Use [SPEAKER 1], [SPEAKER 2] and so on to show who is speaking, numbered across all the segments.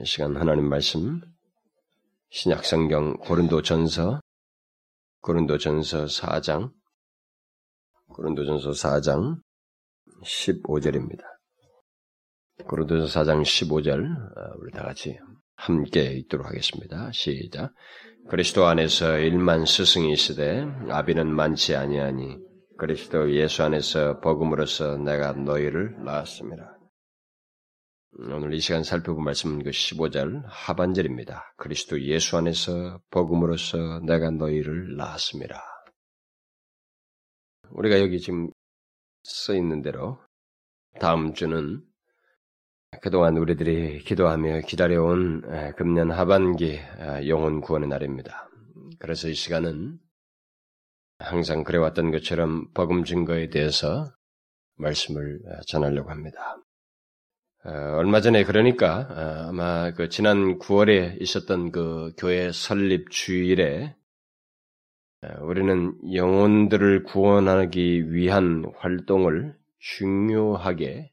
[SPEAKER 1] 이 시간 하나님 말씀 신약성경 고린도전서 고린도전서 4장 고린도전서 4장 15절입니다. 고린도전서 4장 15절 어, 우리 다 같이 함께 읽도록 하겠습니다. 시작. 그리스도 안에서 일만 스승이 있으되 아비는 많지 아니하니 그리스도 예수 안에서 복음으로서 내가 너희를 낳았습니다. 오늘 이 시간 살펴본 말씀은 그 15절 하반절입니다. 그리스도 예수 안에서 복음으로써 내가 너희를 낳았습니다. 우리가 여기 지금 써 있는 대로 다음 주는 그동안 우리들이 기도하며 기다려온 금년 하반기 영혼 구원의 날입니다. 그래서 이 시간은 항상 그래왔던 것처럼 복음 증거에 대해서 말씀을 전하려고 합니다. 어, 얼마 전에 그러니까 어, 아마 그 지난 9월에 있었던 그 교회 설립 주일에 어, 우리는 영혼들을 구원하기 위한 활동을 중요하게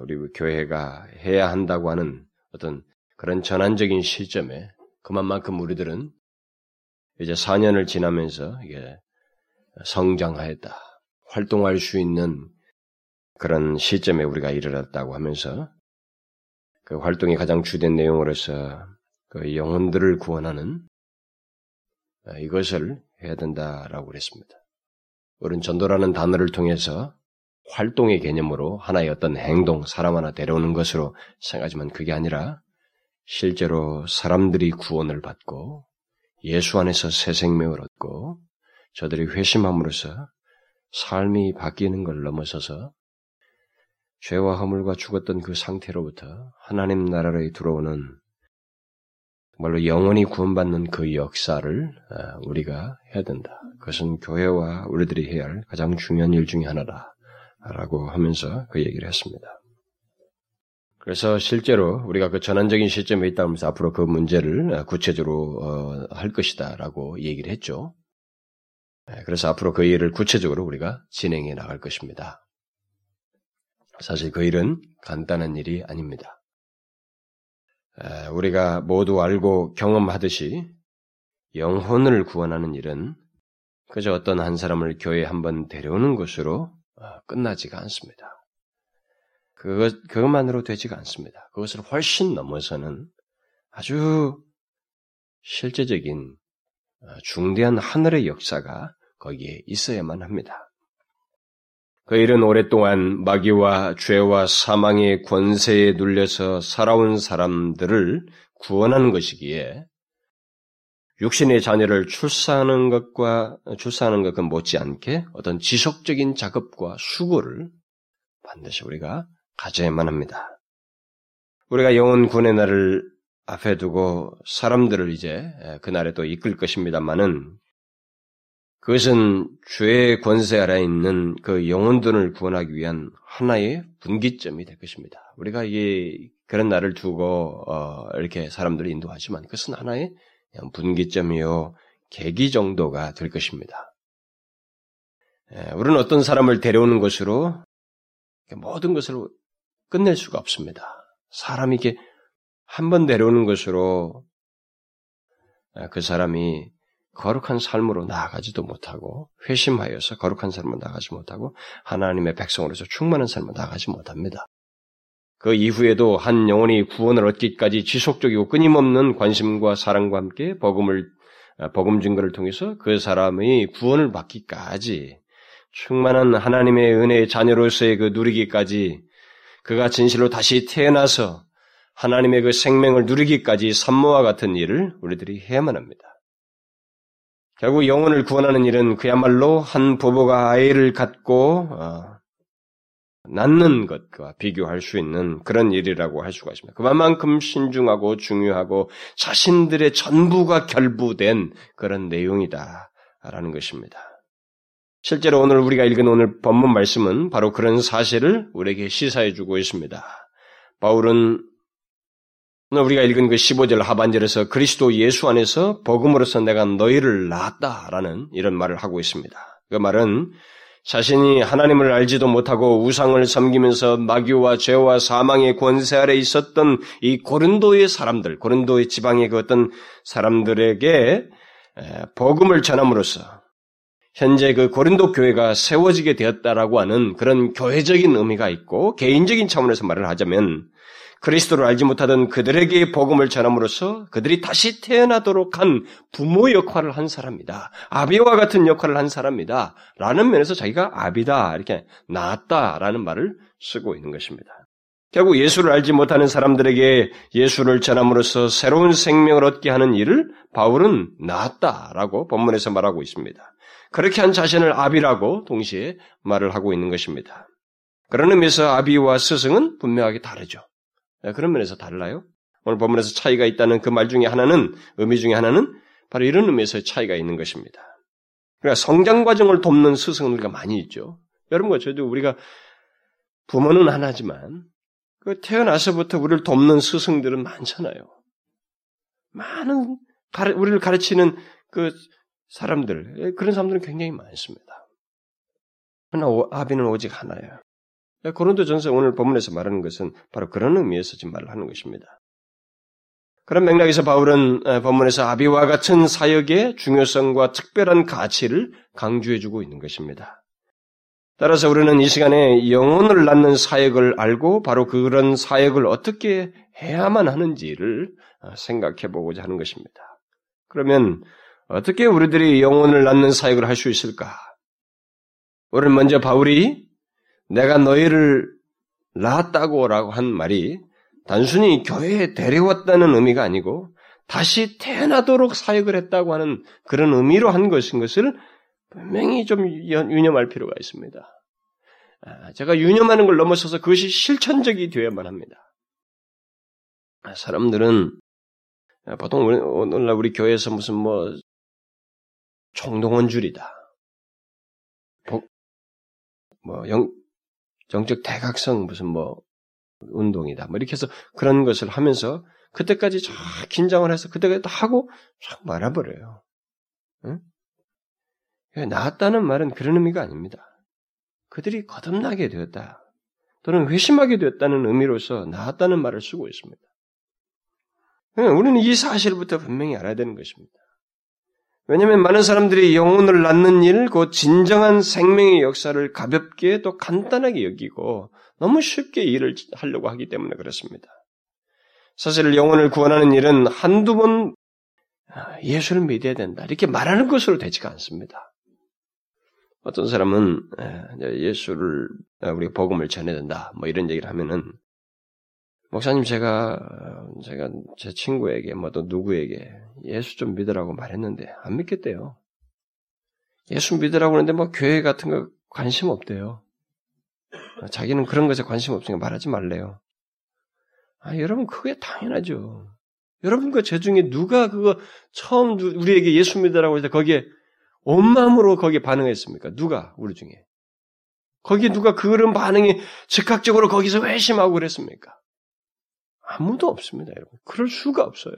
[SPEAKER 1] 우리 교회가 해야 한다고 하는 어떤 그런 전환적인 시점에 그만큼 우리들은 이제 4년을 지나면서 성장하였다. 활동할 수 있는 그런 시점에 우리가 이르렀다고 하면서 그 활동의 가장 주된 내용으로서 그 영혼들을 구원하는 아, 이것을 해야 된다라고 그랬습니다. 우리는 전도라는 단어를 통해서 활동의 개념으로 하나의 어떤 행동, 사람 하나 데려오는 것으로 생각하지만 그게 아니라 실제로 사람들이 구원을 받고 예수 안에서 새 생명을 얻고 저들이 회심함으로써 삶이 바뀌는 걸 넘어서서 죄와 허물과 죽었던 그 상태로부터 하나님 나라로 들어오는 말로 영원히 구원받는 그 역사를 아, 우리가 해야 된다. 그것은 교회와 우리들이 해야 할 가장 중요한 일 중의 하나다. 라고 하면서 그 얘기를 했습니다. 그래서 실제로 우리가 그 전환적인 시점에 있다 하면서 앞으로 그 문제를 구체적으로 어, 할 것이다 라고 얘기를 했죠. 네, 그래서 앞으로 그 일을 구체적으로 우리가 진행해 나갈 것입니다. 사실 그 일은 간단한 일이 아닙니다. 우리가 모두 알고 경험하듯이 영혼을 구원하는 일은 그저 어떤 한 사람을 교회에 한번 데려오는 것으로 어, 끝나지가 않습니다. 그것, 그것만으로 되지가 않습니다. 그것을 훨씬 넘어서는 아주 실제적인 어, 중대한 하늘의 역사가 거기에 있어야만 합니다. 그 일은 오랫동안 마귀와 죄와 사망의 권세에 눌려서 살아온 사람들을 구원하는 것이기에 육신의 자녀를 출산하는 것과 출산하는 것과 못지않게 어떤 지속적인 작업과 수고를 반드시 우리가 가져야만 합니다. 우리가 영혼 군의 날을 앞에 두고 사람들을 이제 그날에 또 이끌 것입니다만은 그것은 죄의 권세 아래 있는 그 영혼들을 구원하기 위한 하나의 분기점이 될 것입니다. 우리가 이 그런 날을 두고 어, 이렇게 사람들을 인도하지만 그것은 하나의 분기점이요 계기 정도가 될 것입니다. 예, 우리는 어떤 사람을 데려오는 것으로 모든 것을 끝낼 수가 없습니다. 사람이 이게 한 번 데려오는 것으로 그 사람이 거룩한 삶으로 나아가지도 못하고 회심하여서 거룩한 삶으로 나가지 못하고 하나님의 백성으로서 충만한 삶으로 나가지 못합니다. 그 이후에도 한 영혼이 구원을 얻기까지 지속적이고 끊임없는 관심과 사랑과 함께 복음을 복음 증거를 통해서 그 사람의 구원을 받기까지 충만한 하나님의 은혜의 자녀로서의 그 누리기까지 그가 진실로 다시 태어나서 하나님의 그 생명을 누리기까지 산모와 같은 일을 우리들이 해야만 합니다. 결국 영혼을 구원하는 일은 그야말로 한 부부가 아이를 갖고 어, 낳는 것과 비교할 수 있는 그런 일이라고 할 수가 있습니다. 그만큼 신중하고 중요하고 자신들의 전부가 결부된 그런 내용이다라는 것입니다. 실제로 오늘 우리가 읽은 오늘 본문 말씀은 바로 그런 사실을 우리에게 시사해 주고 있습니다. 바울은 우리가 읽은 그 15절 하반절에서 그리스도 예수 안에서 복음으로서 내가 너희를 낳았다라는 이런 말을 하고 있습니다. 그 말은 자신이 하나님을 알지도 못하고 우상을 섬기면서 마귀와 죄와 사망의 권세 아래 있었던 이 고른도의 사람들, 고른도의 지방의 그 어떤 사람들에게 복음을 전함으로써 현재 그 고린도 교회가 세워지게 되었다라고 하는 그런 교회적인 의미가 있고 개인적인 차원에서 말을 하자면 그리스도를 알지 못하던 그들에게 복음을 전함으로써 그들이 다시 태어나도록 한 부모 역할을 한 사람이다. 아비와 같은 역할을 한 사람이다. 라는 면에서 자기가 아비다. 이렇게 나았다 라는 말을 쓰고 있는 것입니다. 결국 예수를 알지 못하는 사람들에게 예수를 전함으로써 새로운 생명을 얻게 하는 일을 바울은 나았다라고 본문에서 말하고 있습니다. 그렇게 한 자신을 아비라고 동시에 말을 하고 있는 것입니다. 그런 의미에서 아비와 스승은 분명하게 다르죠. 예, 그런 면에서 달라요. 오늘 본문에서 차이가 있다는 그 말 중에 하나는 의미 중에 하나는 바로 이런 의미에서 차이가 있는 것입니다. 그러니까 성장 과정을 돕는 스승은 우리가 많이 있죠. 여러분과 저도 우리가 부모는 하나지만 그 태어나서부터 우리를 돕는 스승들은 많잖아요. 많은 우리를 가르치는 그 사람들 예, 그런 사람들은 굉장히 많습니다. 그러나 아비는 오직 하나예요. 고린도 전서 오늘 본문에서 말하는 것은 바로 그런 의미에서 지금 말을 하는 것입니다. 그런 맥락에서 바울은 본문에서 아비와 같은 사역의 중요성과 특별한 가치를 강조해주고 있는 것입니다. 따라서 우리는 이 시간에 영혼을 낳는 사역을 알고 바로 그런 사역을 어떻게 해야만 하는지를 어, 생각해 보고자 하는 것입니다. 그러면 어떻게 우리들이 영혼을 낳는 사역을 할 수 있을까? 우리는 먼저 바울이 내가 너희를 낳았다고 라고 한 말이 단순히 교회에 데려왔다는 의미가 아니고 다시 태어나도록 사역을 했다고 하는 그런 의미로 한 것인 것을 분명히 좀 유념할 필요가 있습니다. 아, 제가 유념하는 걸 넘어서서 그것이 실천적이 되어야만 합니다. 아, 사람들은 보통 오늘날 우리 교회에서 무슨 뭐 총동원 줄이다. 뭐 영, 정적 대각성 무슨 뭐 운동이다. 뭐 이렇게 해서 그런 것을 하면서 그때까지 쫙 긴장을 해서 그때까지 다 하고 쫙 말아버려요. 응? 나았다는 말은 그런 의미가 아닙니다. 그들이 거듭나게 되었다. 또는 회심하게 되었다는 의미로서 나았다는 말을 쓰고 있습니다. 우리는 이 사실부터 분명히 알아야 되는 것입니다. 왜냐하면 많은 사람들이 영혼을 낳는 일, 그 진정한 생명의 역사를 가볍게 또 간단하게 여기고 너무 쉽게 일을 하려고 하기 때문에 그렇습니다. 사실 영혼을 구원하는 일은 한두 번 아, 예수를 믿어야 된다. 이렇게 말하는 것으로 되지가 않습니다. 어떤 사람은 예수를 아, 우리가 복음을 전해야 된다. 뭐 이런 얘기를 하면은 목사님 제가 제가 제 친구에게 뭐 또 누구에게 예수 좀 믿으라고 말했는데 안 믿겠대요. 예수 믿으라고 하는데 뭐 교회 같은 거 관심 없대요. 자기는 그런 것에 관심 없으니까 말하지 말래요. 아, 여러분 그게 당연하죠. 여러분 그제 중에 누가 그거 처음 우리에게 예수 믿으라고 해서 거기에 온 마음으로 거기에 반응했습니까? 누가 우리 중에? 거기에 누가 그런 반응이 즉각적으로 거기서 회심하고 그랬습니까? 아무도 없습니다, 여러분. 그럴 수가 없어요.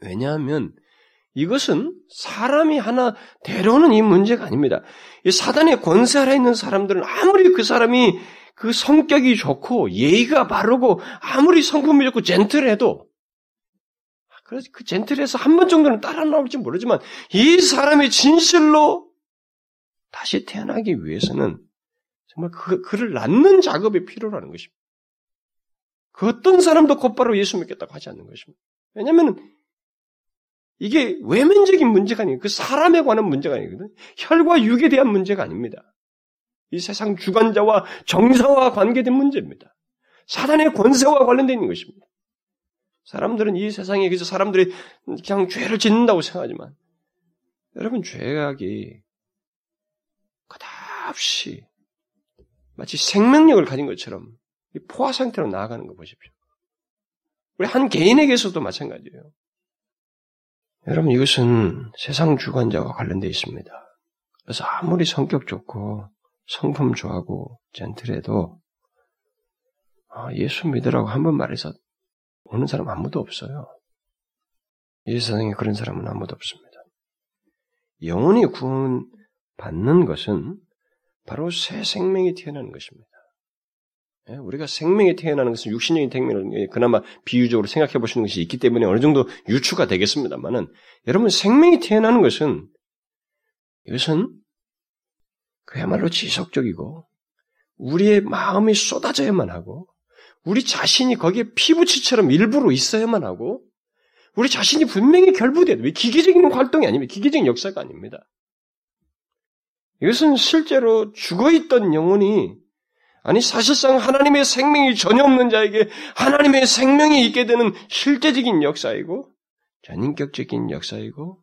[SPEAKER 1] 왜냐하면 이것은 사람이 하나 데려오는 이 문제가 아닙니다. 이 사단의 권세 아래 있는 사람들은 아무리 그 사람이 그 성격이 좋고 예의가 바르고 아무리 성품이 좋고 젠틀해도 그래서 그 젠틀에서 한 번 정도는 따라 나올지 모르지만 이 사람이 진실로 다시 태어나기 위해서는 정말 그, 그를 낳는 작업이 필요라는 것입니다. 그 어떤 사람도 곧바로 예수 믿겠다고 하지 않는 것입니다. 왜냐하면 이게 외면적인 문제가 아니에요. 그 사람에 관한 문제가 아니거든. 혈과 육에 대한 문제가 아닙니다. 이 세상 주관자와 정사와 관계된 문제입니다. 사단의 권세와 관련된 것입니다. 사람들은 이 세상에 그래서 사람들이 그냥 죄를 짓는다고 생각하지만 여러분 죄악이 그다없이 마치 생명력을 가진 것처럼 포화 상태로 나아가는 거 보십시오. 우리 한 개인에게서도 마찬가지예요. 여러분 이것은 세상 주관자와 관련되어 있습니다. 그래서 아무리 성격 좋고 성품 좋아하고 젠틀해도 아, 예수 믿으라고 한 번 말해서 오는 사람 아무도 없어요. 이 세상에 그런 사람은 아무도 없습니다. 영혼이 구원 받는 것은 바로 새 생명이 태어나는 것입니다. 예, 우리가 생명이 태어나는 것은 육신적인 생명을 그나마 비유적으로 생각해 보시는 것이 있기 때문에 어느 정도 유추가 되겠습니다만은 여러분 생명이 태어나는 것은 이것은 그야말로 지속적이고 우리의 마음이 쏟아져야만 하고 우리 자신이 거기에 피부치처럼 일부러 있어야만 하고 우리 자신이 분명히 결부돼야 돼. 기계적인 활동이 아닙니다. 기계적인 역사가 아닙니다. 이것은 실제로 죽어있던 영혼이 아니 사실상 하나님의 생명이 전혀 없는 자에게 하나님의 생명이 있게 되는 실제적인 역사이고 전인격적인 역사이고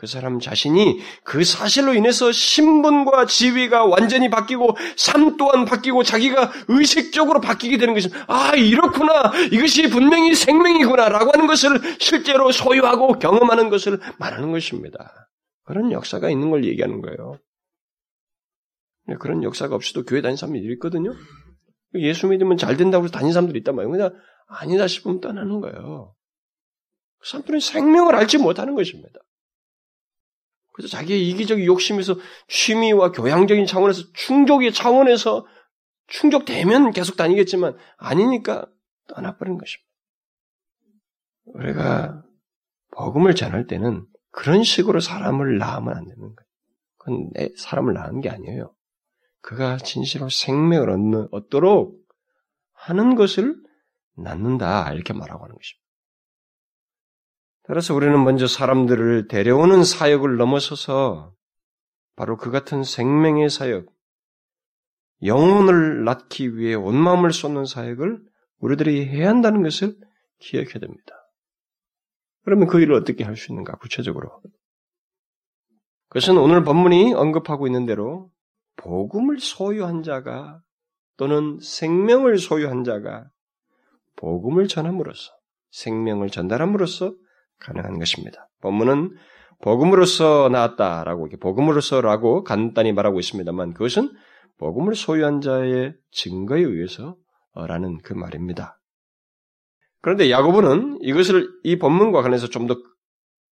[SPEAKER 1] 그 사람 자신이 그 사실로 인해서 신분과 지위가 완전히 바뀌고 삶 또한 바뀌고 자기가 의식적으로 바뀌게 되는 것은 아 이렇구나 이것이 분명히 생명이구나라고 하는 것을 실제로 소유하고 경험하는 것을 말하는 것입니다. 그런 역사가 있는 걸 얘기하는 거예요. 그런 역사가 없이도 교회 다니는 사람들이 있거든요. 예수 믿으면 잘 된다고 해서 다니는 사람들이 있단 말이에요. 그냥 아니다 싶으면 떠나는 거예요. 그 사람들은 생명을 알지 못하는 것입니다. 그래서 자기의 이기적인 욕심에서 취미와 교양적인 차원에서 충족의 차원에서 충족되면 계속 다니겠지만 아니니까 떠나버린 것입니다. 우리가 복음을 전할 때는 그런 식으로 사람을 낳으면 안 되는 거예요. 그건 내 사람을 낳은 게 아니에요. 그가 진실로 생명을 얻는, 얻도록 하는 것을 낳는다. 이렇게 말하고 하는 것입니다. 따라서 우리는 먼저 사람들을 데려오는 사역을 넘어서서 바로 그 같은 생명의 사역, 영혼을 낳기 위해 온 마음을 쏟는 사역을 우리들이 해야 한다는 것을 기억해야 됩니다. 그러면 그 일을 어떻게 할 수 있는가, 구체적으로. 그것은 오늘 본문이 언급하고 있는 대로 복음을 소유한 자가 또는 생명을 소유한 자가 복음을 전함으로써 생명을 전달함으로써 가능한 것입니다. 본문은 복음으로서 나왔다라고 복음으로서라고 간단히 말하고 있습니다만 그것은 복음을 소유한 자의 증거에 의해서라는 그 말입니다. 그런데 야고보는 이것을 이 본문과 관련해서 좀 더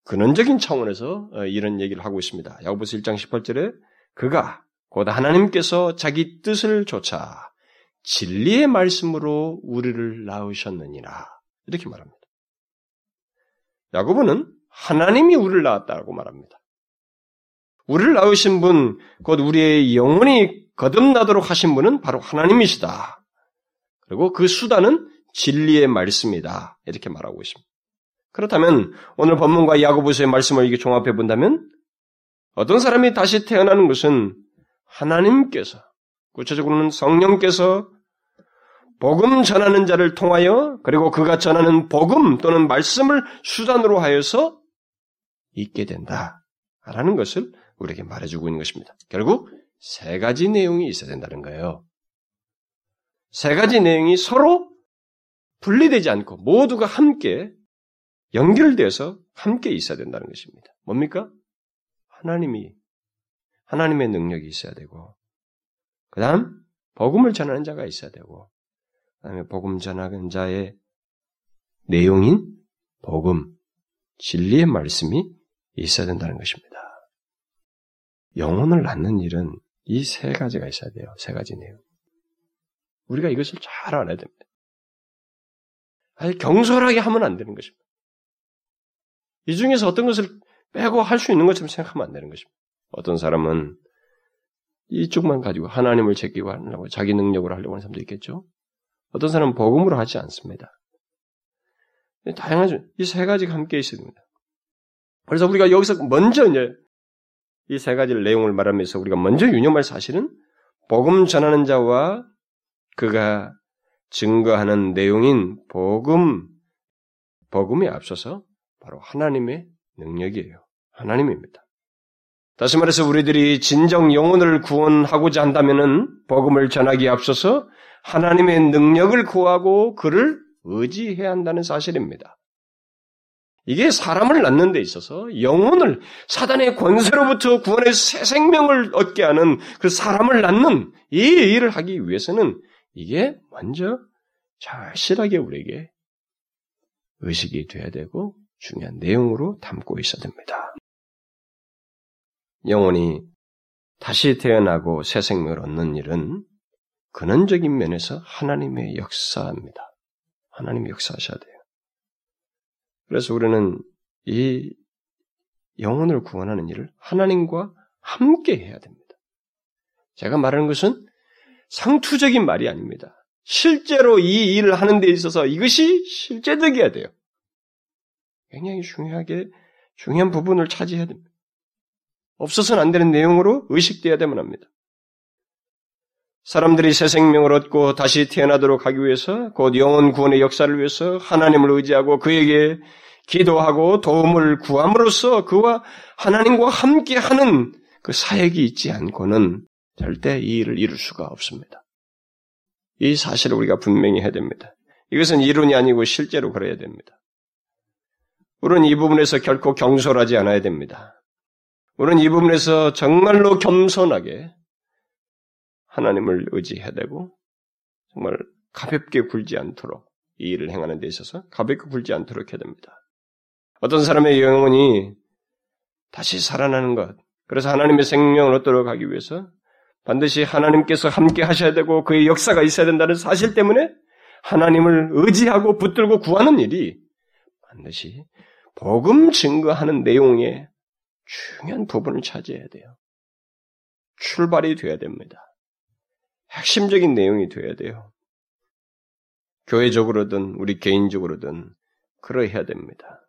[SPEAKER 1] 근원적인 차원에서 어, 이런 얘기를 하고 있습니다. 야고보서 1장 18절에 그가 곧 하나님께서 자기 뜻을 쫓아 진리의 말씀으로 우리를 낳으셨느니라 이렇게 말합니다. 야고보는 하나님이 우리를 낳았다고 말합니다. 우리를 낳으신 분, 곧 우리의 영혼이 거듭나도록 하신 분은 바로 하나님이시다. 그리고 그 수단은 진리의 말씀이다. 이렇게 말하고 있습니다. 그렇다면 오늘 본문과 야고보서의 말씀을 이게 종합해 본다면 어떤 사람이 다시 태어나는 것은 하나님께서 구체적으로는 성령께서 복음 전하는 자를 통하여 그리고 그가 전하는 복음 또는 말씀을 수단으로 하여서 있게 된다라는 것을 우리에게 말해주고 있는 것입니다. 결국 세 가지 내용이 있어야 된다는 거예요. 세 가지 내용이 서로 분리되지 않고 모두가 함께 연결돼서 함께 있어야 된다는 것입니다. 뭡니까? 하나님이 하나님의 능력이 있어야 되고 그 다음 복음을 전하는 자가 있어야 되고 그 다음에 복음 전하는 자의 내용인 복음, 진리의 말씀이 있어야 된다는 것입니다. 영혼을 낳는 일은 이 세 가지가 있어야 돼요. 세 가지 내용. 우리가 이것을 잘 알아야 됩니다. 아니, 경솔하게 하면 안 되는 것입니다. 이 중에서 어떤 것을 빼고 할 수 있는 것처럼 생각하면 안 되는 것입니다. 어떤 사람은 이쪽만 가지고 하나님을 제끼고 하려고 자기 능력으로 하려고 하는 사람도 있겠죠. 어떤 사람은 복음으로 하지 않습니다. 다양하죠. 이세 가지가 함께 있습니다. 그래서 우리가 여기서 먼저 이제 이 세 가지 내용을 말하면서 우리가 먼저 유념할 사실은 복음 전하는 자와 그가 증거하는 내용인 복음, 복음에 앞서서 바로 하나님의 능력이에요. 하나님입니다. 다시 말해서 우리들이 진정 영혼을 구원하고자 한다면은 복음을 전하기에 앞서서 하나님의 능력을 구하고 그를 의지해야 한다는 사실입니다. 이게 사람을 낳는 데 있어서 영혼을 사단의 권세로부터 구원해서 새 생명을 얻게 하는 그 사람을 낳는 이 일을 하기 위해서는 이게 먼저 절실하게 우리에게 의식이 돼야 되고 중요한 내용으로 담고 있어야 됩니다. 영혼이 다시 태어나고 새 생명을 얻는 일은 근원적인 면에서 하나님의 역사입니다. 하나님의 역사하셔야 돼요. 그래서 우리는 이 영혼을 구원하는 일을 하나님과 함께 해야 됩니다. 제가 말하는 것은 상투적인 말이 아닙니다. 실제로 이 일을 하는 데 있어서 이것이 실제적이어야 돼요. 굉장히 중요하게 중요한 부분을 차지해야 됩니다. 없어서는 안 되는 내용으로 의식되어야 되면 합니다. 사람들이 새 생명을 얻고 다시 태어나도록 하기 위해서 곧 영혼 구원의 역사를 위해서 하나님을 의지하고 그에게 기도하고 도움을 구함으로써 그와 하나님과 함께 하는 그 사역이 있지 않고는 절대 이 일을 이룰 수가 없습니다. 이 사실을 우리가 분명히 해야 됩니다. 이것은 이론이 아니고 실제로 그래야 됩니다. 우리는 이 부분에서 결코 경솔하지 않아야 됩니다. 우리는 이 부분에서 정말로 겸손하게 하나님을 의지해야 되고 정말 가볍게 굴지 않도록 이 일을 행하는 데 있어서 가볍게 굴지 않도록 해야 됩니다. 어떤 사람의 영혼이 다시 살아나는 것, 그래서 하나님의 생명을 얻도록 하기 위해서 반드시 하나님께서 함께 하셔야 되고 그의 역사가 있어야 된다는 사실 때문에 하나님을 의지하고 붙들고 구하는 일이 반드시 복음 증거하는 내용의 중요한 부분을 차지해야 돼요. 출발이 돼야 됩니다. 핵심적인 내용이 돼야 돼요. 교회적으로든 우리 개인적으로든 그러해야 됩니다.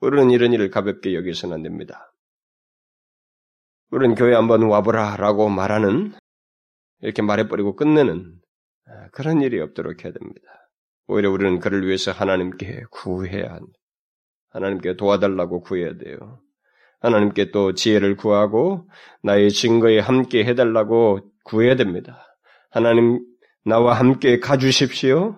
[SPEAKER 1] 우리는 이런 일을 가볍게 여기서는 안 됩니다. 우리는 교회 한번 와보라 라고 말하는 이렇게 말해버리고 끝내는 그런 일이 없도록 해야 됩니다. 오히려 우리는 그를 위해서 하나님께 구해야 합니다. 하나님께 도와달라고 구해야 돼요. 하나님께 또 지혜를 구하고 나의 증거에 함께 해달라고 구해야 됩니다. 하나님 나와 함께 가주십시오.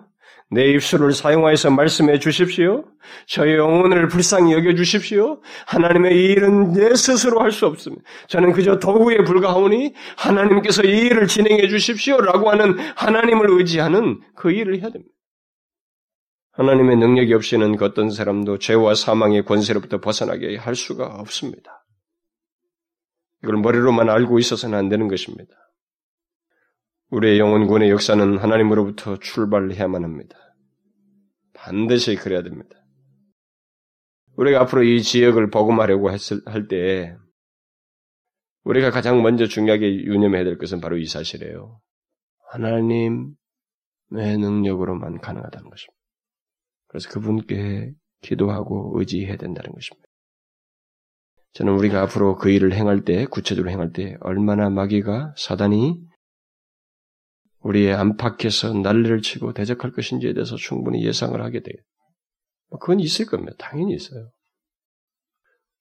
[SPEAKER 1] 내 입술을 사용하여서 말씀해 주십시오. 저의 영혼을 불쌍히 여겨 주십시오. 하나님의 이 일은 내 스스로 할 수 없습니다. 저는 그저 도구에 불과하오니 하나님께서 이 일을 진행해 주십시오라고 하는 하나님을 의지하는 그 일을 해야 됩니다. 하나님의 능력이 없이는 그 어떤 사람도 죄와 사망의 권세로부터 벗어나게 할 수가 없습니다. 이걸 머리로만 알고 있어서는 안 되는 것입니다. 우리의 영혼군의 역사는 하나님으로부터 출발해야만 합니다. 반드시 그래야 됩니다. 우리가 앞으로 이 지역을 복음하려고 했을 할 때, 우리가 가장 먼저 중요하게 유념해야 될 것은 바로 이 사실이에요. 하나님의 능력으로만 가능하다는 것입니다. 그래서 그분께 기도하고 의지해야 된다는 것입니다. 저는 우리가 앞으로 그 일을 행할 때, 구체적으로 행할 때, 얼마나 마귀가, 사단이 우리의 안팎에서 난리를 치고 대적할 것인지에 대해서 충분히 예상을 하게 돼요. 뭐 그건 있을 겁니다. 당연히 있어요.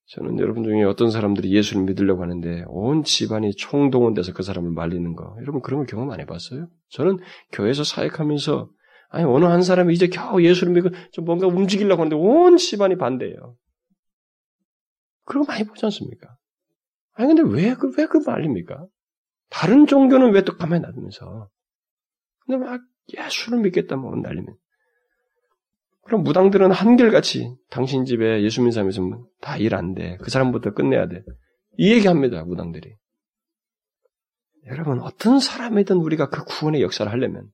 [SPEAKER 1] 저는 여러분 중에 어떤 사람들이 예수를 믿으려고 하는데 온 집안이 총동원돼서 그 사람을 말리는 거. 여러분 그런 걸 경험 안 해봤어요? 저는 교회에서 사역하면서 아니 어느 한 사람이 이제 겨우 예수를 믿고 좀 뭔가 움직이려고 하는데 온 집안이 반대해요. 그런 거 많이 보지 않습니까? 아니 근데 왜 그 왜 그 말입니까? 다른 종교는 왜 또 가만히 놔두면서 근데 막 예수를 믿겠다면 날리면 그럼 무당들은 한결같이 당신 집에 예수 믿는 사람 있으면 다 일 안 돼. 그 사람부터 끝내야 돼. 이 얘기 합니다. 무당들이. 여러분 어떤 사람이든 우리가 그 구원의 역사를 하려면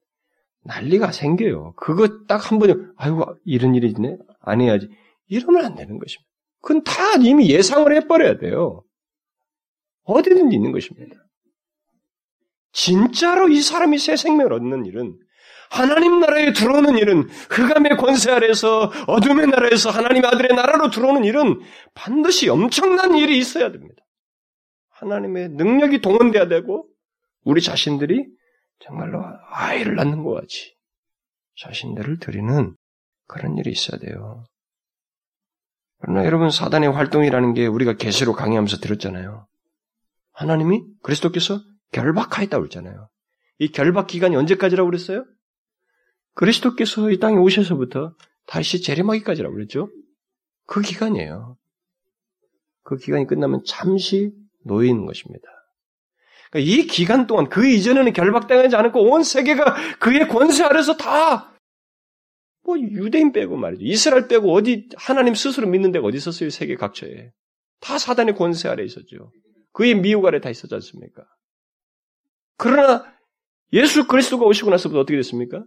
[SPEAKER 1] 난리가 생겨요. 그거 딱 한 번에 아이고 이런 일이 있네 안 해야지 이러면 안 되는 것입니다. 그건 다 이미 예상을 해버려야 돼요. 어디든 있는 것입니다. 진짜로 이 사람이 새 생명을 얻는 일은 하나님 나라에 들어오는 일은 흑암의 권세 아래서 어둠의 나라에서 하나님 아들의 나라로 들어오는 일은 반드시 엄청난 일이 있어야 됩니다. 하나님의 능력이 동원돼야 되고 우리 자신들이 정말로 아이를 낳는 것 같이 자신들을 드리는 그런 일이 있어야 돼요. 그러나 여러분 사단의 활동이라는 게 우리가 계시로 강의하면서 들었잖아요. 하나님이 그리스도께서 결박하였다고 그랬잖아요. 이 결박 기간이 언제까지라고 그랬어요? 그리스도께서 이 땅에 오셔서부터 다시 재림하기까지라고 그랬죠? 그 기간이에요. 그 기간이 끝나면 잠시 놓이는 것입니다. 그러니까 이 기간 동안 그 이전에는 결박당하지 않았고 온 세계가 그의 권세 아래서 다 뭐 유대인 빼고 말이죠. 이스라엘 빼고 어디 하나님 스스로 믿는 데가 어디 있었어요? 세계 각처에. 다 사단의 권세 아래 있었죠. 그의 미혹 아래 다 있었지 않습니까? 그러나 예수 그리스도가 오시고 나서부터 어떻게 됐습니까?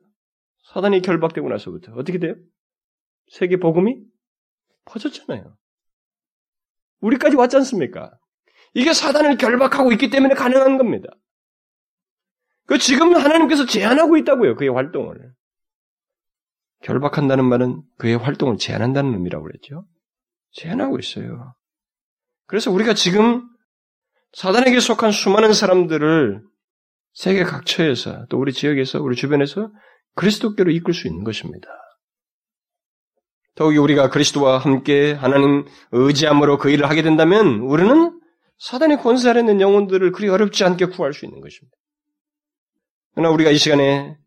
[SPEAKER 1] 사단이 결박되고 나서부터 어떻게 돼요? 세계 복음이 퍼졌잖아요. 우리까지 왔지 않습니까? 이게 사단을 결박하고 있기 때문에 가능한 겁니다. 그 지금 하나님께서 제한하고 있다고요. 그의 활동을. 결박한다는 말은 그의 활동을 제한한다는 의미라고 그랬죠. 제한하고 있어요. 그래서 우리가 지금 사단에게 속한 수많은 사람들을 세계 각처에서 또 우리 지역에서 우리 주변에서 그리스도께로 이끌 수 있는 것입니다. 더욱이 우리가 그리스도와 함께 하나님 의지함으로 그 일을 하게 된다면 우리는 사단의 권세 아래 있는 영혼들을 그리 어렵지 않게 구할 수 있는 것입니다. 그러나 우리가 이 시간에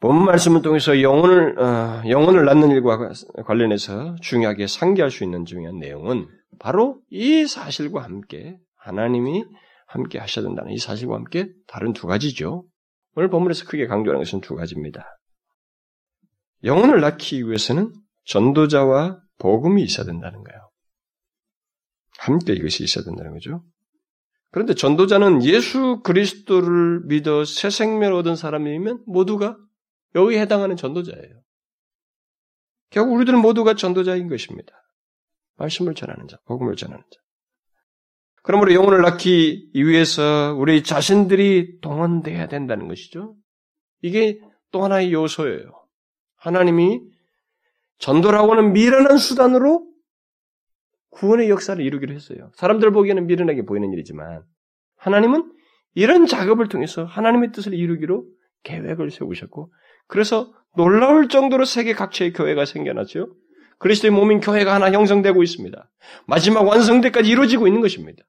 [SPEAKER 1] 본 말씀을 통해서 영혼을 어, 영혼을 낳는 일과 관련해서 중요하게 상기할 수 있는 중요한 내용은 바로 이 사실과 함께 하나님이 함께 하셔야 된다는 이 사실과 함께 다른 두 가지죠. 오늘 본문에서 크게 강조하는 것은 두 가지입니다. 영혼을 낳기 위해서는 전도자와 복음이 있어야 된다는 거예요. 함께 이것이 있어야 된다는 거죠. 그런데 전도자는 예수 그리스도를 믿어 새 생명을 얻은 사람이면 모두가 여기에 해당하는 전도자예요. 결국 우리들은 모두가 전도자인 것입니다. 말씀을 전하는 자, 복음을 전하는 자. 그러므로 영혼을 낳기 위해서 우리 자신들이 동원돼야 된다는 것이죠. 이게 또 하나의 요소예요. 하나님이 전도라고 하는 미련한 수단으로 구원의 역사를 이루기로 했어요. 사람들 보기에는 미련하게 보이는 일이지만 하나님은 이런 작업을 통해서 하나님의 뜻을 이루기로 계획을 세우셨고 그래서 놀라울 정도로 세계 각처의 교회가 생겨났죠. 그리스도의 몸인 교회가 하나 형성되고 있습니다. 마지막 완성대까지 이루어지고 있는 것입니다.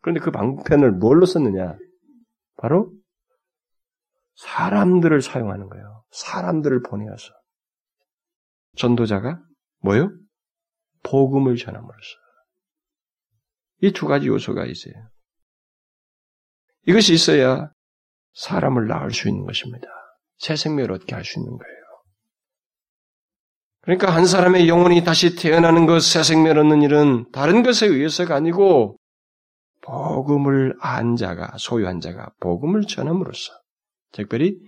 [SPEAKER 1] 그런데 그 방편을 뭘로 썼느냐? 바로 사람들을 사용하는 거예요. 사람들을 보내어서. 전도자가 뭐요? 복음을 전함으로써. 이 두 가지 요소가 있어요. 이것이 있어야 사람을 낳을 수 있는 것입니다. 새 생명을 얻게 할 수 있는 거예요. 그러니까 한 사람의 영혼이 다시 태어나는 것, 새 생명을 얻는 일은 다른 것에 의해서가 아니고 복음을 안 자가, 소유한 자가 복음을 전함으로써 특별히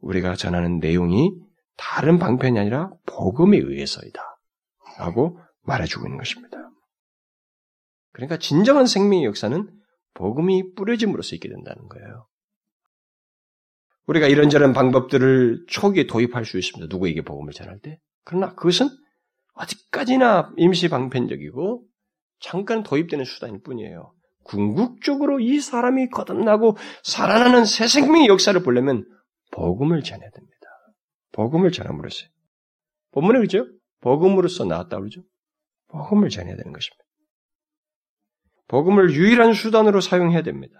[SPEAKER 1] 우리가 전하는 내용이 다른 방편이 아니라 복음에 의해서이다. 라고 말해주고 있는 것입니다. 그러니까 진정한 생명의 역사는 복음이 뿌려짐으로써 있게 된다는 거예요. 우리가 이런저런 방법들을 초기에 도입할 수 있습니다. 누구에게 복음을 전할 때. 그러나 그것은 어디까지나 임시 방편적이고 잠깐 도입되는 수단일 뿐이에요. 궁극적으로 이 사람이 거듭나고 살아나는 새 생명의 역사를 보려면 복음을 전해야 됩니다. 복음을 전함으로써. 본문에 그죠? 복음으로서 나왔다 그러죠? 복음을 전해야 되는 것입니다. 복음을 유일한 수단으로 사용해야 됩니다.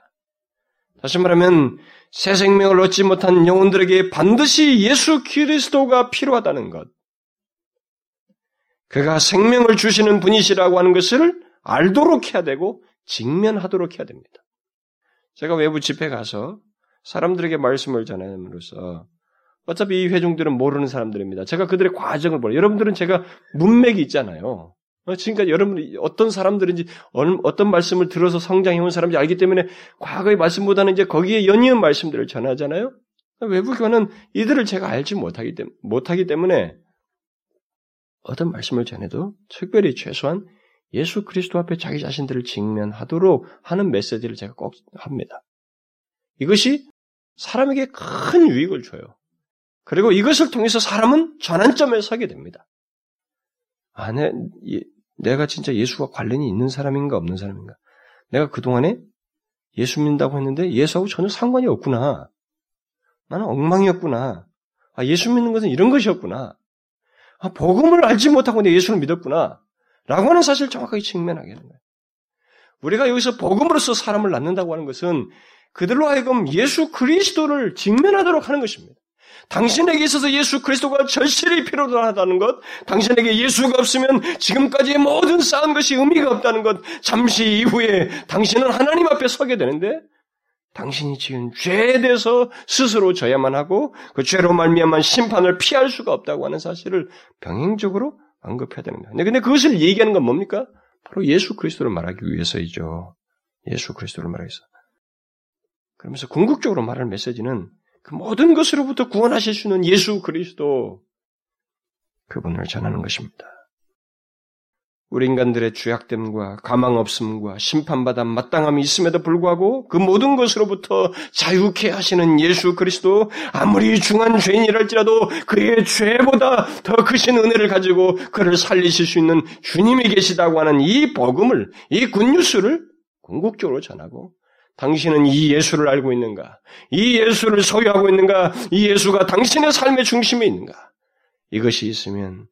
[SPEAKER 1] 다시 말하면 새 생명을 얻지 못한 영혼들에게 반드시 예수 그리스도가 필요하다는 것. 그가 생명을 주시는 분이시라고 하는 것을 알도록 해야 되고 직면하도록 해야 됩니다. 제가 외부 집회 가서 사람들에게 말씀을 전함으로써 어차피 이 회중들은 모르는 사람들입니다. 제가 그들의 과정을 보려. 여러분들은 제가 문맥이 있잖아요. 어, 지금까지 여러분이 어떤 사람들인지 어떤 말씀을 들어서 성장해온 사람인지 알기 때문에 과거의 말씀보다는 이제 거기에 연이은 말씀들을 전하잖아요. 외부 교회는 이들을 제가 알지 못하기, 때문에, 못하기 때문에 어떤 말씀을 전해도 특별히 최소한 예수 그리스도 앞에 자기 자신들을 직면하도록 하는 메시지를 제가 꼭 합니다. 이것이 사람에게 큰 유익을 줘요. 그리고 이것을 통해서 사람은 전환점에 서게 됩니다. 아, 내, 내가 진짜 예수와 관련이 있는 사람인가 없는 사람인가? 내가 그동안에 예수 믿는다고 했는데 예수하고 전혀 상관이 없구나. 나는 엉망이었구나. 아, 예수 믿는 것은 이런 것이었구나. 아, 복음을 알지 못하고 내 예수를 믿었구나. 라고 하는 사실을 정확하게 직면하게 되는 거예요. 우리가 여기서 복음으로서 사람을 낳는다고 하는 것은 그들로 하여금 예수 그리스도를 직면하도록 하는 것입니다. 당신에게 있어서 예수 그리스도가 절실히 필요하다는 것, 당신에게 예수가 없으면 지금까지의 모든 쌓은 것이 의미가 없다는 것, 잠시 이후에 당신은 하나님 앞에 서게 되는데, 당신이 지은 죄에 대해서 스스로 져야만 하고, 그 죄로 말미암은 심판을 피할 수가 없다고 하는 사실을 병행적으로 언급해야 거예요. 근데 그것을 얘기하는 건 뭡니까? 바로 예수 그리스도를 말하기 위해서이죠. 예수 그리스도를 말하겠어. 그러면서 궁극적으로 말할 메시지는 그 모든 것으로부터 구원하실 수 있는 예수 그리스도 그분을 전하는 것입니다. 우리 인간들의 죄악됨과 가망 없음과 심판받아 마땅함이 있음에도 불구하고 그 모든 것으로부터 자유케 하시는 예수 그리스도 아무리 중한 죄인이랄지라도 그의 죄보다 더 크신 은혜를 가지고 그를 살리실 수 있는 주님이 계시다고 하는 이 복음을 이 굿뉴스를 궁극적으로 전하고 당신은 이 예수를 알고 있는가? 이 예수를 소유하고 있는가? 이 예수가 당신의 삶의 중심에 있는가? 이것이 있으면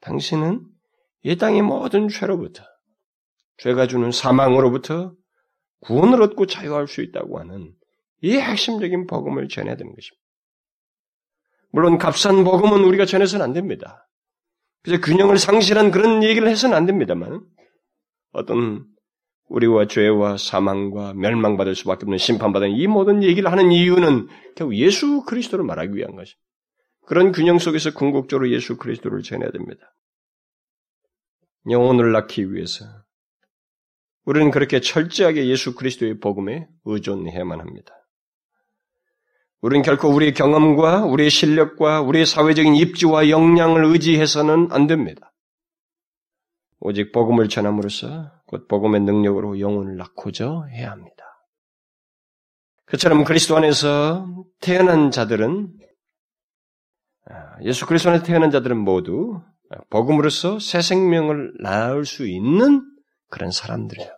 [SPEAKER 1] 당신은 이 땅의 모든 죄로부터 죄가 주는 사망으로부터 구원을 얻고 자유할 수 있다고 하는 이 핵심적인 복음을 전해야 되는 것입니다. 물론 값싼 복음은 우리가 전해서는 안 됩니다. 그래서 균형을 상실한 그런 얘기를 해서는 안 됩니다만 어떤 우리와 죄와 사망과 멸망받을 수밖에 없는 심판받은 이 모든 얘기를 하는 이유는 결국 예수 그리스도를 말하기 위한 것입니다. 그런 균형 속에서 궁극적으로 예수 그리스도를 전해야 됩니다. 영혼을 낳기 위해서 우리는 그렇게 철저하게 예수 그리스도의 복음에 의존해야만 합니다. 우리는 결코 우리의 경험과 우리의 실력과 우리의 사회적인 입지와 역량을 의지해서는 안 됩니다. 오직 복음을 전함으로써 곧 복음의 능력으로 영혼을 낳고자 해야 합니다. 그처럼 그리스도 안에서 태어난 자들은 아, 예수 그리스도 안에서 태어난 자들은 모두 복음으로써 새 생명을 낳을 수 있는 그런 사람들이에요.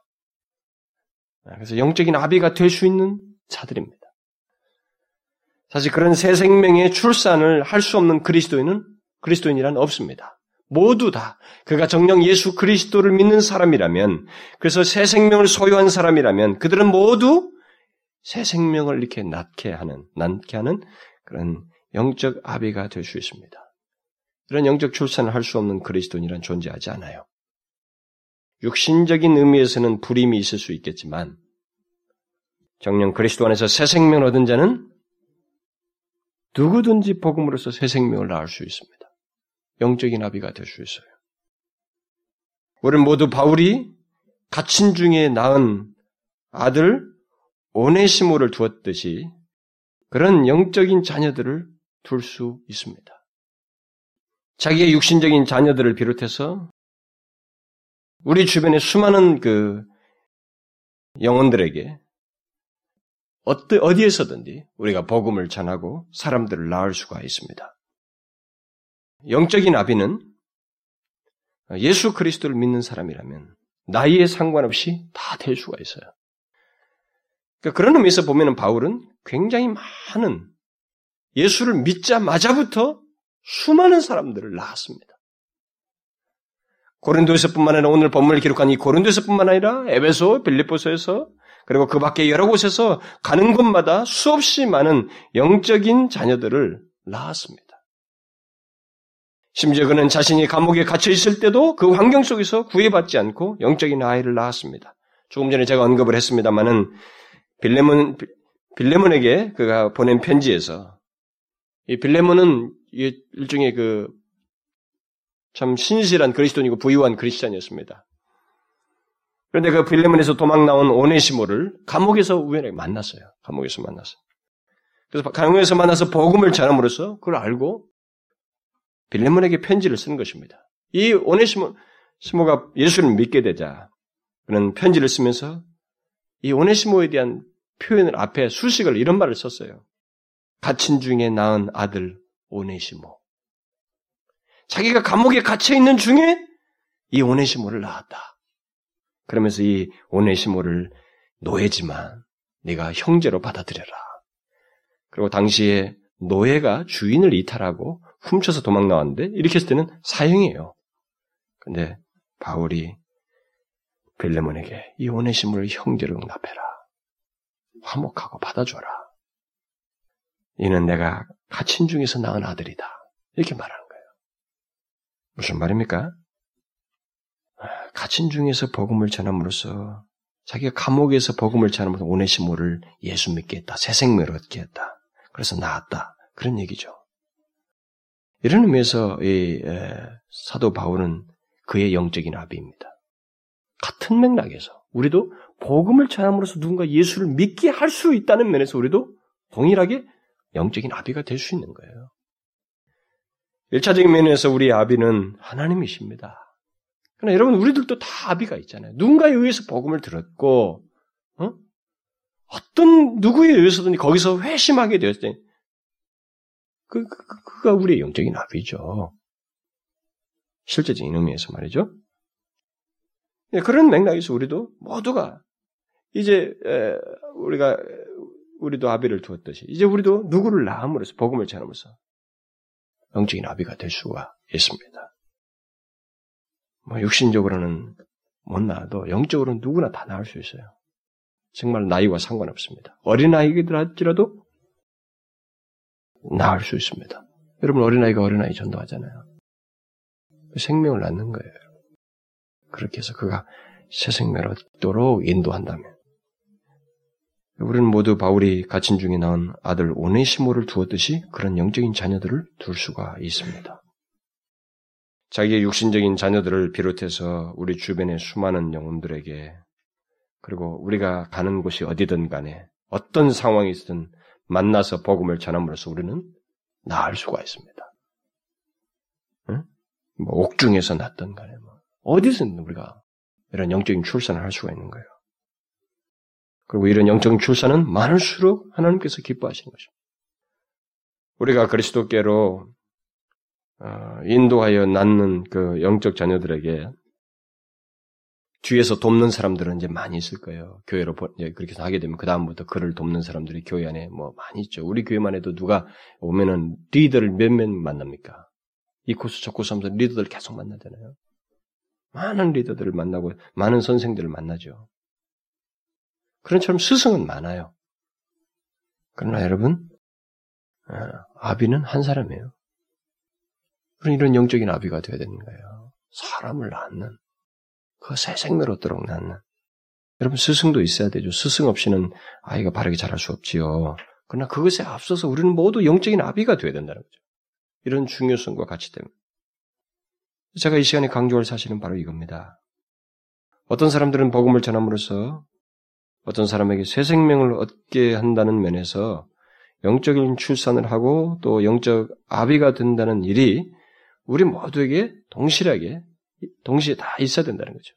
[SPEAKER 1] 그래서 영적인 아비가 될 수 있는 자들입니다. 사실 그런 새 생명의 출산을 할 수 없는 그리스도인은 그리스도인이란 없습니다. 모두 다 그가 정령 예수 그리스도를 믿는 사람이라면 그래서 새 생명을 소유한 사람이라면 그들은 모두 새 생명을 이렇게 낳게 하는 낳게 하는 그런 영적 아비가 될 수 있습니다. 이런 영적 출산을 할 수 없는 그리스도인이란 존재하지 않아요. 육신적인 의미에서는 불임이 있을 수 있겠지만 정령 그리스도 안에서 새 생명을 얻은 자는 누구든지 복음으로서 새 생명을 낳을 수 있습니다. 영적인 아비가 될 수 있어요. 우리는 모두 바울이 갇힌 중에 낳은 아들 오네시모를 두었듯이 그런 영적인 자녀들을 둘 수 있습니다. 자기의 육신적인 자녀들을 비롯해서 우리 주변의 수많은 그 영혼들에게 어디에서든지 우리가 복음을 전하고 사람들을 낳을 수가 있습니다. 영적인 아비는 예수 그리스도를 믿는 사람이라면 나이에 상관없이 다 될 수가 있어요. 그러니까 그런 의미에서 보면 바울은 굉장히 많은 예수를 믿자마자부터 수많은 사람들을 낳았습니다. 고린도에서뿐만 아니라 오늘 본문을 기록한 이 고린도에서뿐만 아니라 에베소, 빌립보서에서 그리고 그 밖에 여러 곳에서 가는 곳마다 수없이 많은 영적인 자녀들을 낳았습니다. 심지어 그는 자신이 감옥에 갇혀 있을 때도 그 환경 속에서 구애받지 않고 영적인 아이를 낳았습니다. 조금 전에 제가 언급을 했습니다만은 빌레몬 빌레몬에게 그가 보낸 편지에서 이 빌레몬은 일종의 그 참 신실한 그리스도인이고 부유한 그리스찬이었습니다. 그런데 그 빌레몬에서 도망 나온 오네시모를 감옥에서 우연하게 만났어요. 감옥에서 만났어요. 그래서 감옥에서 만나서 복음을 전함으로써 그걸 알고 빌레몬에게 편지를 쓴 것입니다. 이 오네시모가 예수를 믿게 되자 그는 편지를 쓰면서 이 오네시모에 대한 표현을 앞에 수식을 이런 말을 썼어요. 갇힌 중에 낳은 아들 오네시모. 자기가 감옥에 갇혀 있는 중에 이 오네시모를 낳았다. 그러면서 이 오네시모를 노예지만 네가 형제로 받아들여라. 그리고 당시에 노예가 주인을 이탈하고 훔쳐서 도망 나왔는데 이렇게 했을 때는 사형이에요. 근데 바울이 벨레몬에게 이 오네시모를 형제로 응답해라. 화목하고 받아줘라. 이는 내가 갇힌 중에서 낳은 아들이다. 이렇게 말하는 거예요. 무슨 말입니까? 갇힌 중에서 복음을 전함으로써 자기가 감옥에서 복음을 전함으로써 오네시모를 예수 믿게 했다. 새 생명을 얻게 했다. 그래서 나았다. 그런 얘기죠. 이런 의미에서 이 사도 바울은 그의 영적인 아비입니다. 같은 맥락에서 우리도 복음을 전함으로써 누군가 예수를 믿게 할 수 있다는 면에서 우리도 동일하게 영적인 아비가 될 수 있는 거예요. 1차적인 면에서 우리의 아비는 하나님이십니다. 그러나 여러분, 우리들도 다 아비가 있잖아요. 누군가에 의해서 복음을 들었고, 어? 떤 누구에 의해서든 거기서 회심하게 되었을 때, 그, 그, 그, 그가 우리의 영적인 아비죠. 실제적인 의미에서 말이죠. 예, 그런 맥락에서 우리도 모두가 이제 우리가 우리도 아비를 두었듯이 이제 우리도 누구를 낳음으로써 복음을 전함으로써 영적인 아비가 될 수가 있습니다. 뭐 육신적으로는 못 낳아도 영적으로는 누구나 다 낳을 수 있어요. 정말 나이와 상관없습니다. 어린아이들할지라도 낳을 수 있습니다. 여러분 어린아이가 어린아이 전도하잖아요. 생명을 낳는 거예요. 그렇게 해서 그가 새 생명을 얻도록 인도한다면 우리는 모두 바울이 갇힌 중에 낳은 아들 오네시모를 두었듯이 그런 영적인 자녀들을 둘 수가 있습니다. 자기의 육신적인 자녀들을 비롯해서 우리 주변의 수많은 영혼들에게 그리고 우리가 가는 곳이 어디든 간에 어떤 상황이 있든 만나서 복음을 전함으로써 우리는 나을 수가 있습니다. 응? 뭐 옥중에서 났던 간에 뭐 어디서든 우리가 이런 영적인 출산을 할 수가 있는 거예요. 그리고 이런 영적인 출산은 많을수록 하나님께서 기뻐하시는 것입니다. 우리가 그리스도께로 어, 인도하여 낳는 그 영적 자녀들에게 뒤에서 돕는 사람들은 이제 많이 있을 거예요. 교회로 그렇게 하게 되면 그 다음부터 그를 돕는 사람들이 교회 안에 뭐 많이 있죠. 우리 교회만 해도 누가 오면은 리더를 몇명 만납니까? 이 코스 저 코스 하면서 리더들 계속 만나잖아요. 많은 리더들을 만나고 많은 선생들을 만나죠. 그런 처럼 스승은 많아요. 그러나 여러분, 어, 아비는 한 사람이에요. 그런 이런 영적인 아비가 되어야 되는 거예요. 사람을 낳는, 그 새 생명을 얻도록 낳는. 여러분, 스승도 있어야 되죠. 스승 없이는 아이가 바르게 자랄 수 없지요. 그러나 그것에 앞서서 우리는 모두 영적인 아비가 되어야 된다는 거죠. 이런 중요성과 같이 때문에. 제가 이 시간에 강조할 사실은 바로 이겁니다. 어떤 사람들은 복음을 전함으로써 어떤 사람에게 새 생명을 얻게 한다는 면에서 영적인 출산을 하고 또 영적 아비가 된다는 일이 우리 모두에게 동실하게 동시에 다 있어야 된다는 거죠.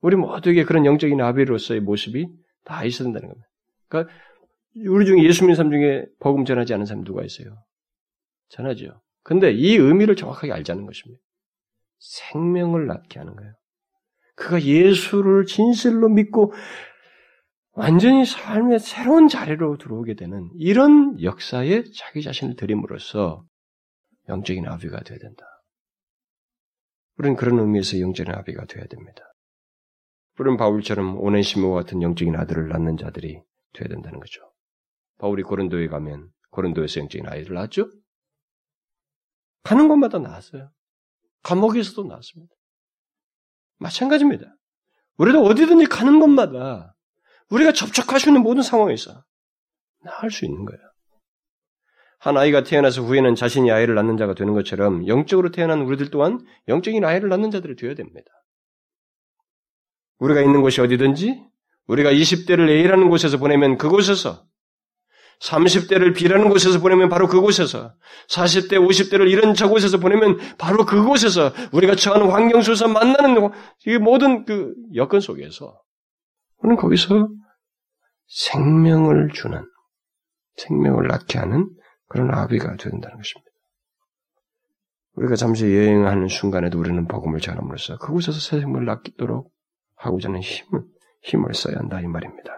[SPEAKER 1] 우리 모두에게 그런 영적인 아비로서의 모습이 다 있어야 된다는 겁니다. 그러니까 우리 중에 예수 믿는 사람 중에 복음 전하지 않은 사람 누가 있어요? 전하죠. 근데 이 의미를 정확하게 알자는 것입니다. 생명을 낳게 하는 거예요. 그가 예수를 진실로 믿고 완전히 삶의 새로운 자리로 들어오게 되는 이런 역사에 자기 자신을 드림으로써 영적인 아비가 되어야 된다. 우리는 그런 의미에서 영적인 아비가 되어야 됩니다. 우리는 바울처럼 오네시모와 같은 영적인 아들을 낳는 자들이 되어야 된다는 거죠. 바울이 고린도에 가면 고린도에서 영적인 아이를 낳았죠? 가는 곳마다 낳았어요. 감옥에서도 낳았습니다. 마찬가지입니다. 우리도 어디든지 가는 곳마다 우리가 접촉할 수 있는 모든 상황에서 나을 수 있는 거예요. 한 아이가 태어나서 후에는 자신이 아이를 낳는 자가 되는 것처럼 영적으로 태어난 우리들 또한 영적인 아이를 낳는 자들이 되어야 됩니다. 우리가 있는 곳이 어디든지 우리가 20대를 A라는 곳에서 보내면 그곳에서 30대를 B라는 곳에서 보내면 바로 그곳에서 40대, 50대를 이런 저곳에서 보내면 바로 그곳에서 우리가 처하는 환경 속에서 만나는 이 모든 그 여건 속에서 우리는 거기서 생명을 주는, 생명을 낳게 하는 그런 아비가 된다는 것입니다. 우리가 잠시 여행하는 순간에도 우리는 복음을 전함으로써 그곳에서 새 생명을 낳도록 하고자 하는 힘을, 힘을 써야 한다 이 말입니다.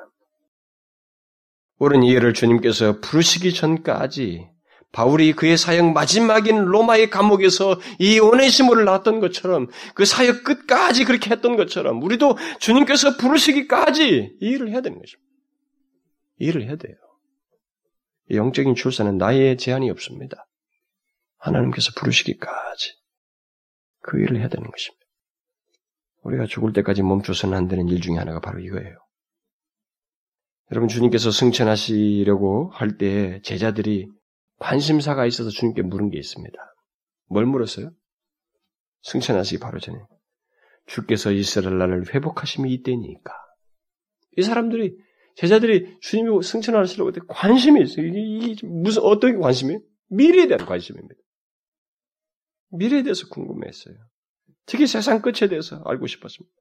[SPEAKER 1] 옳은 이해를 주님께서 부르시기 전까지 바울이 그의 사역 마지막인 로마의 감옥에서 이 오네시모를 낳았던 것처럼 그 사역 끝까지 그렇게 했던 것처럼 우리도 주님께서 부르시기까지 이 일을 해야 되는 것입니다. 이 일을 해야 돼요. 영적인 출산은 나의 제한이 없습니다. 하나님께서 부르시기까지 그 일을 해야 되는 것입니다. 우리가 죽을 때까지 멈춰서는 안 되는 일 중에 하나가 바로 이거예요. 여러분 주님께서 승천하시려고 할 때 제자들이 관심사가 있어서 주님께 물은 게 있습니다. 뭘 물었어요? 승천하시기 바로 전에 주께서 이스라엘 나라를 회복하심이 이때니까 이 사람들이 제자들이 주님이 승천하시려고 관심이 있어요. 이게 무슨 어떤 관심이에요? 미래에 대한 관심입니다. 미래에 대해서 궁금했어요. 특히 세상 끝에 대해서 알고 싶었습니다.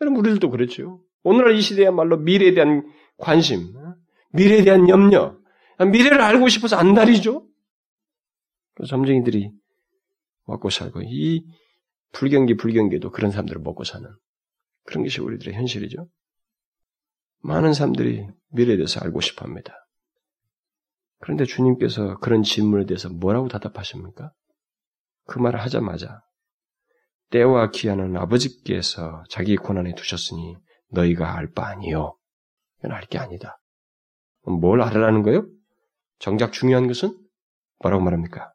[SPEAKER 1] 여러분 우리들도 그렇죠. 오늘날 이 시대야말로 미래에 대한 관심, 미래에 대한 염려, 미래를 알고 싶어서 안달이죠. 점쟁이들이 먹고 살고 이 불경기 불경기도 그런 사람들을 먹고 사는 그런 것이 우리들의 현실이죠. 많은 사람들이 미래에 대해서 알고 싶어 합니다. 그런데 주님께서 그런 질문에 대해서 뭐라고 대답하십니까? 그 말을 하자마자 때와 기한은 아버지께서 자기 고난에 두셨으니 너희가 알 바 아니요. 이건 알 게 아니다. 뭘 알아라는 거예요? 정작 중요한 것은 뭐라고 말합니까?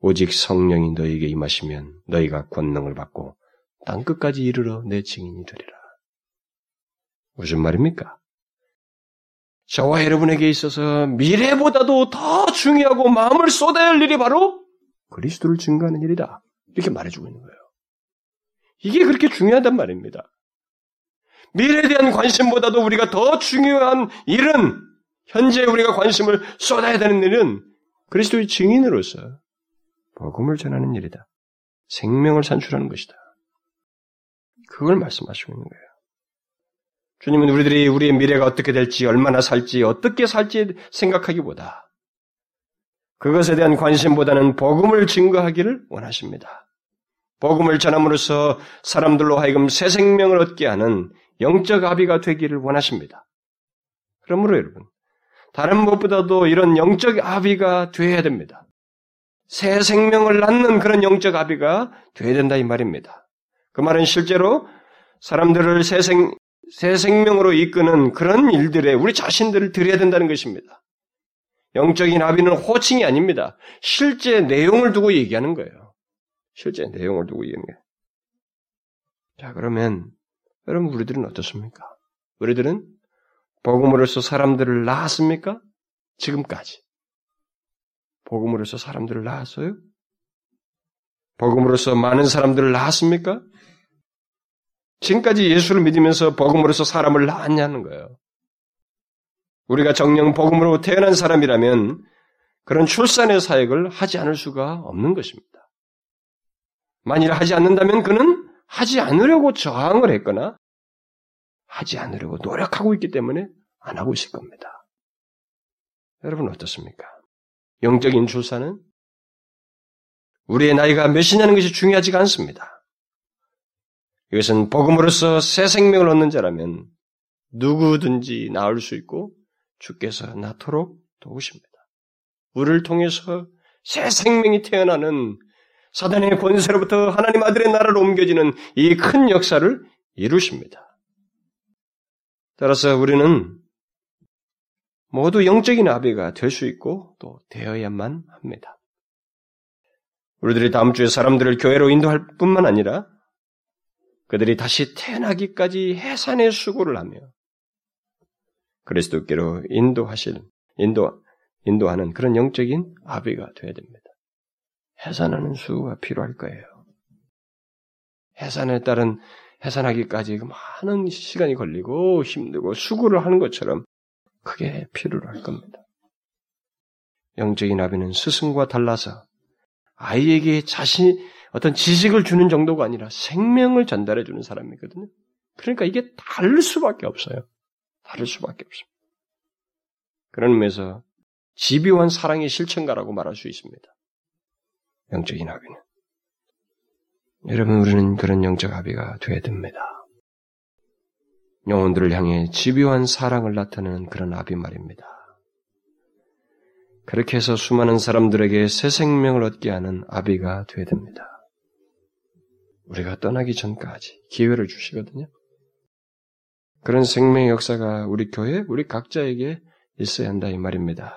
[SPEAKER 1] 오직 성령이 너희에게 임하시면 너희가 권능을 받고 땅 끝까지 이르러 내 증인이 되리라. 무슨 말입니까? 저와 여러분에게 있어서 미래보다도 더 중요하고 마음을 쏟아야 할 일이 바로 그리스도를 증거하는 일이다. 이렇게 말해주고 있는 거예요. 이게 그렇게 중요하단 말입니다. 미래에 대한 관심보다도 우리가 더 중요한 일은 현재 우리가 관심을 쏟아야 되는 일은 그리스도의 증인으로서 복음을 전하는 일이다. 생명을 산출하는 것이다. 그걸 말씀하시고 있는 거예요. 주님은 우리들이 우리의 미래가 어떻게 될지, 얼마나 살지, 어떻게 살지 생각하기보다 그것에 대한 관심보다는 복음을 증거하기를 원하십니다. 복음을 전함으로써 사람들로 하여금 새 생명을 얻게 하는 영적 아비가 되기를 원하십니다. 그러므로 여러분, 다른 무엇보다도 이런 영적 아비가 되어야 됩니다. 새 생명을 낳는 그런 영적 아비가 되어야 된다 이 말입니다. 그 말은 실제로 사람들을 새, 생, 새 생명으로 이끄는 그런 일들에 우리 자신들을 드려야 된다는 것입니다. 영적인 아비는 호칭이 아닙니다. 실제 내용을 두고 얘기하는 거예요. 실제 내용을 두고 얘기하는 거예요. 자, 그러면 여러분 우리들은 어떻습니까? 우리들은 복음으로서 사람들을 낳았습니까? 지금까지. 복음으로서 사람들을 낳았어요? 복음으로서 많은 사람들을 낳았습니까? 지금까지 예수를 믿으면서 복음으로서 사람을 낳았냐는 거예요. 우리가 정령 복음으로 태어난 사람이라면 그런 출산의 사역을 하지 않을 수가 없는 것입니다. 만일 하지 않는다면 그는 하지 않으려고 저항을 했거나 하지 않으려고 노력하고 있기 때문에 안 하고 있을 겁니다. 여러분 어떻습니까? 영적인 출산은 우리의 나이가 몇이냐는 것이 중요하지가 않습니다. 이것은 복음으로서 새 생명을 얻는 자라면 누구든지 나을 수 있고 주께서 낳도록 도우십니다. 우리를 통해서 새 생명이 태어나는 사단의 권세로부터 하나님 아들의 나라로 옮겨지는 이 큰 역사를 이루십니다. 따라서 우리는 모두 영적인 아비가 될 수 있고 또 되어야만 합니다. 우리들이 다음 주에 사람들을 교회로 인도할 뿐만 아니라 그들이 다시 태어나기까지 해산의 수고를 하며 그리스도께로 인도하실 인도 인도하는 그런 영적인 아비가 되어야 됩니다. 해산하는 수가 필요할 거예요. 해산에 따른 해산하기까지 많은 시간이 걸리고 힘들고 수고를 하는 것처럼 크게 필요로 할 겁니다. 영적인 아비는 스승과 달라서 아이에게 자신 어떤 지식을 주는 정도가 아니라 생명을 전달해 주는 사람이거든요. 그러니까 이게 다를 수밖에 없어요. 다를 수밖에 없습니다. 그런 의미에서 집요한 사랑의 실천가라고 말할 수 있습니다. 영적인 아비는. 여러분, 우리는 그런 영적 아비가 되어야 됩니다. 영혼들을 향해 집요한 사랑을 나타내는 그런 아비 말입니다. 그렇게 해서 수많은 사람들에게 새 생명을 얻게 하는 아비가 되어야 됩니다. 우리가 떠나기 전까지 기회를 주시거든요. 그런 생명의 역사가 우리 교회, 우리 각자에게 있어야 한다 이 말입니다.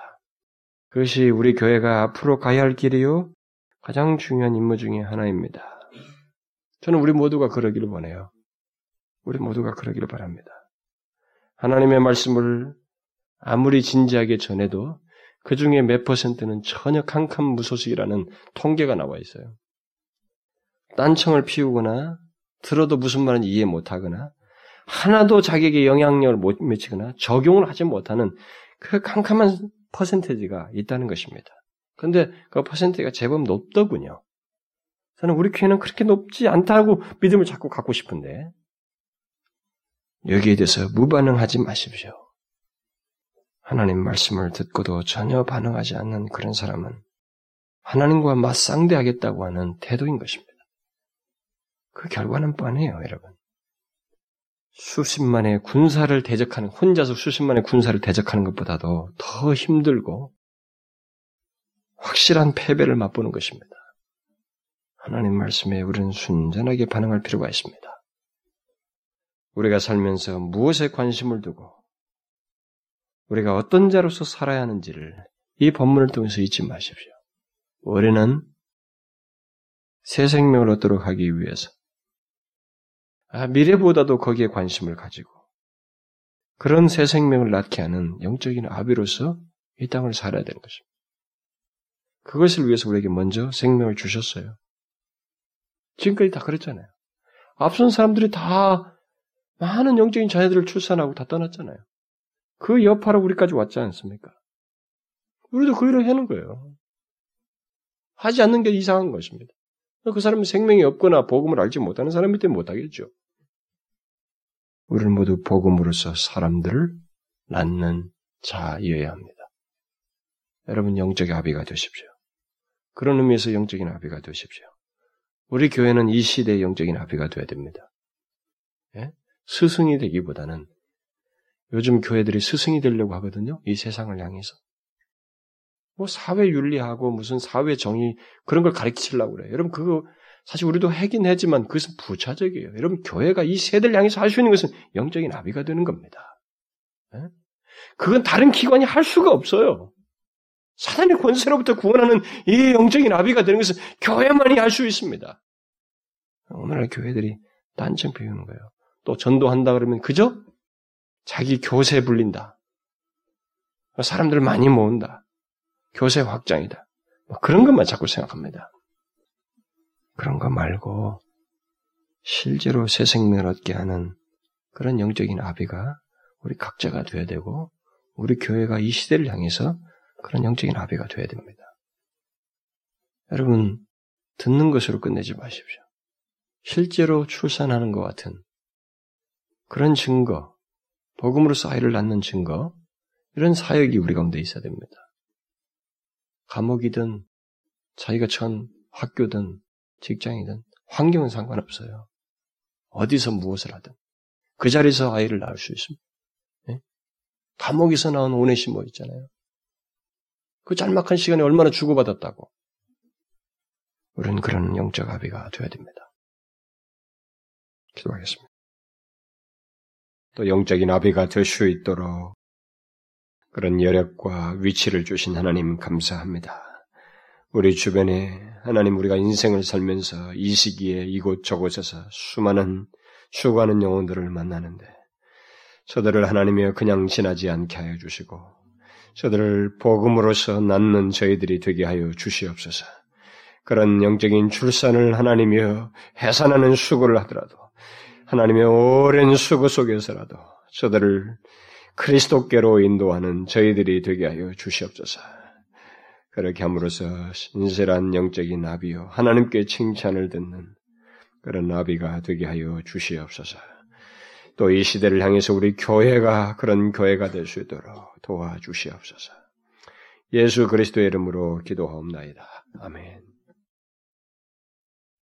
[SPEAKER 1] 그것이 우리 교회가 앞으로 가야 할 길이요 가장 중요한 임무 중의 하나입니다. 저는 우리 모두가 그러기를 원해요. 우리 모두가 그러기를 바랍니다. 하나님의 말씀을 아무리 진지하게 전해도 그 중에 몇 퍼센트는 전혀 캄캄 무소식이라는 통계가 나와 있어요. 딴청을 피우거나 들어도 무슨 말인지 이해 못하거나 하나도 자기에게 영향력을 못 미치거나 적용을 하지 못하는 그 캄캄한 퍼센테지가 있다는 것입니다. 근데 그 퍼센테이가 제법 높더군요. 저는 우리 교회는 그렇게 높지 않다고 믿음을 자꾸 갖고 싶은데 여기에 대해서 무반응하지 마십시오. 하나님 말씀을 듣고도 전혀 반응하지 않는 그런 사람은 하나님과 맞상대하겠다고 하는 태도인 것입니다. 그 결과는 뻔해요, 여러분. 수십만의 군사를 대적하는, 혼자서 수십만의 군사를 대적하는 것보다도 더 힘들고 확실한 패배를 맛보는 것입니다. 하나님 말씀에 우리는 순전하게 반응할 필요가 있습니다. 우리가 살면서 무엇에 관심을 두고 우리가 어떤 자로서 살아야 하는지를 이 본문을 통해서 잊지 마십시오. 우리는 새 생명을 얻도록 하기 위해서 아, 미래보다도 거기에 관심을 가지고 그런 새 생명을 낳게 하는 영적인 아비로서 이 땅을 살아야 되는 것입니다. 그것을 위해서 우리에게 먼저 생명을 주셨어요. 지금까지 다 그랬잖아요. 앞선 사람들이 다 많은 영적인 자녀들을 출산하고 다 떠났잖아요. 그 여파로 우리까지 왔지 않습니까? 우리도 그 일을 하는 거예요. 하지 않는 게 이상한 것입니다. 그 사람은 생명이 없거나 복음을 알지 못하는 사람이 때문에 못하겠죠. 우리는 모두 복음으로서 사람들을 낳는 자여야 합니다. 여러분 영적인 아비가 되십시오. 그런 의미에서 영적인 아비가 되십시오. 우리 교회는 이 시대의 영적인 아비가 되어야 됩니다. 예? 스승이 되기보다는 요즘 교회들이 스승이 되려고 하거든요. 이 세상을 향해서. 뭐 사회 윤리하고 무슨 사회 정의 그런 걸 가르치려고 그래요. 여러분 그거 사실 우리도 하긴 하지만 그것은 부차적이에요. 여러분 교회가 이 세대를 향해서 할 수 있는 것은 영적인 나비가 되는 겁니다. 네? 그건 다른 기관이 할 수가 없어요. 사단의 권세로부터 구원하는 이 영적인 나비가 되는 것은 교회만이 할 수 있습니다. 오늘날 교회들이 딴청 피우는 거예요. 또 전도한다 그러면 그저 자기 교세 불린다. 사람들 많이 모은다. 교세 확장이다. 뭐 그런 것만 자꾸 생각합니다. 그런 거 말고 실제로 새 생명을 얻게 하는 그런 영적인 아비가 우리 각자가 돼야 되고 우리 교회가 이 시대를 향해서 그런 영적인 아비가 돼야 됩니다. 여러분 듣는 것으로 끝내지 마십시오. 실제로 출산하는 것 같은 그런 증거, 복음으로서 아이를 낳는 증거, 이런 사역이 우리 가운데 있어야 됩니다. 감옥이든 자기가 처한 학교든 직장이든 환경은 상관없어요. 어디서 무엇을 하든 그 자리에서 아이를 낳을 수 있습니다. 네? 감옥에서 나온 오네시모 있잖아요. 그 짤막한 시간에 얼마나 주고받았다고. 우리는 그런 영적 아비가 되어야 됩니다. 기도하겠습니다. 또 영적인 아비가 될 수 있도록 그런 여력과 위치를 주신 하나님 감사합니다. 우리 주변에 하나님 우리가 인생을 살면서 이 시기에 이곳 저곳에서 수많은 수고하는 영혼들을 만나는데 저들을 하나님이여 그냥 지나지 않게 하여 주시고 저들을 복음으로서 낳는 저희들이 되게 하여 주시옵소서. 그런 영적인 출산을 하나님이여 해산하는 수고를 하더라도 하나님의 오랜 수고 속에서라도 저들을 그리스도께로 인도하는 저희들이 되게 하여 주시옵소서. 그렇게 함으로써 신실한 영적인 나비요 하나님께 칭찬을 듣는 그런 나비가 되게 하여 주시옵소서. 또 이 시대를 향해서 우리 교회가 그런 교회가 될 수 있도록 도와주시옵소서. 예수 그리스도의 이름으로 기도하옵나이다. 아멘.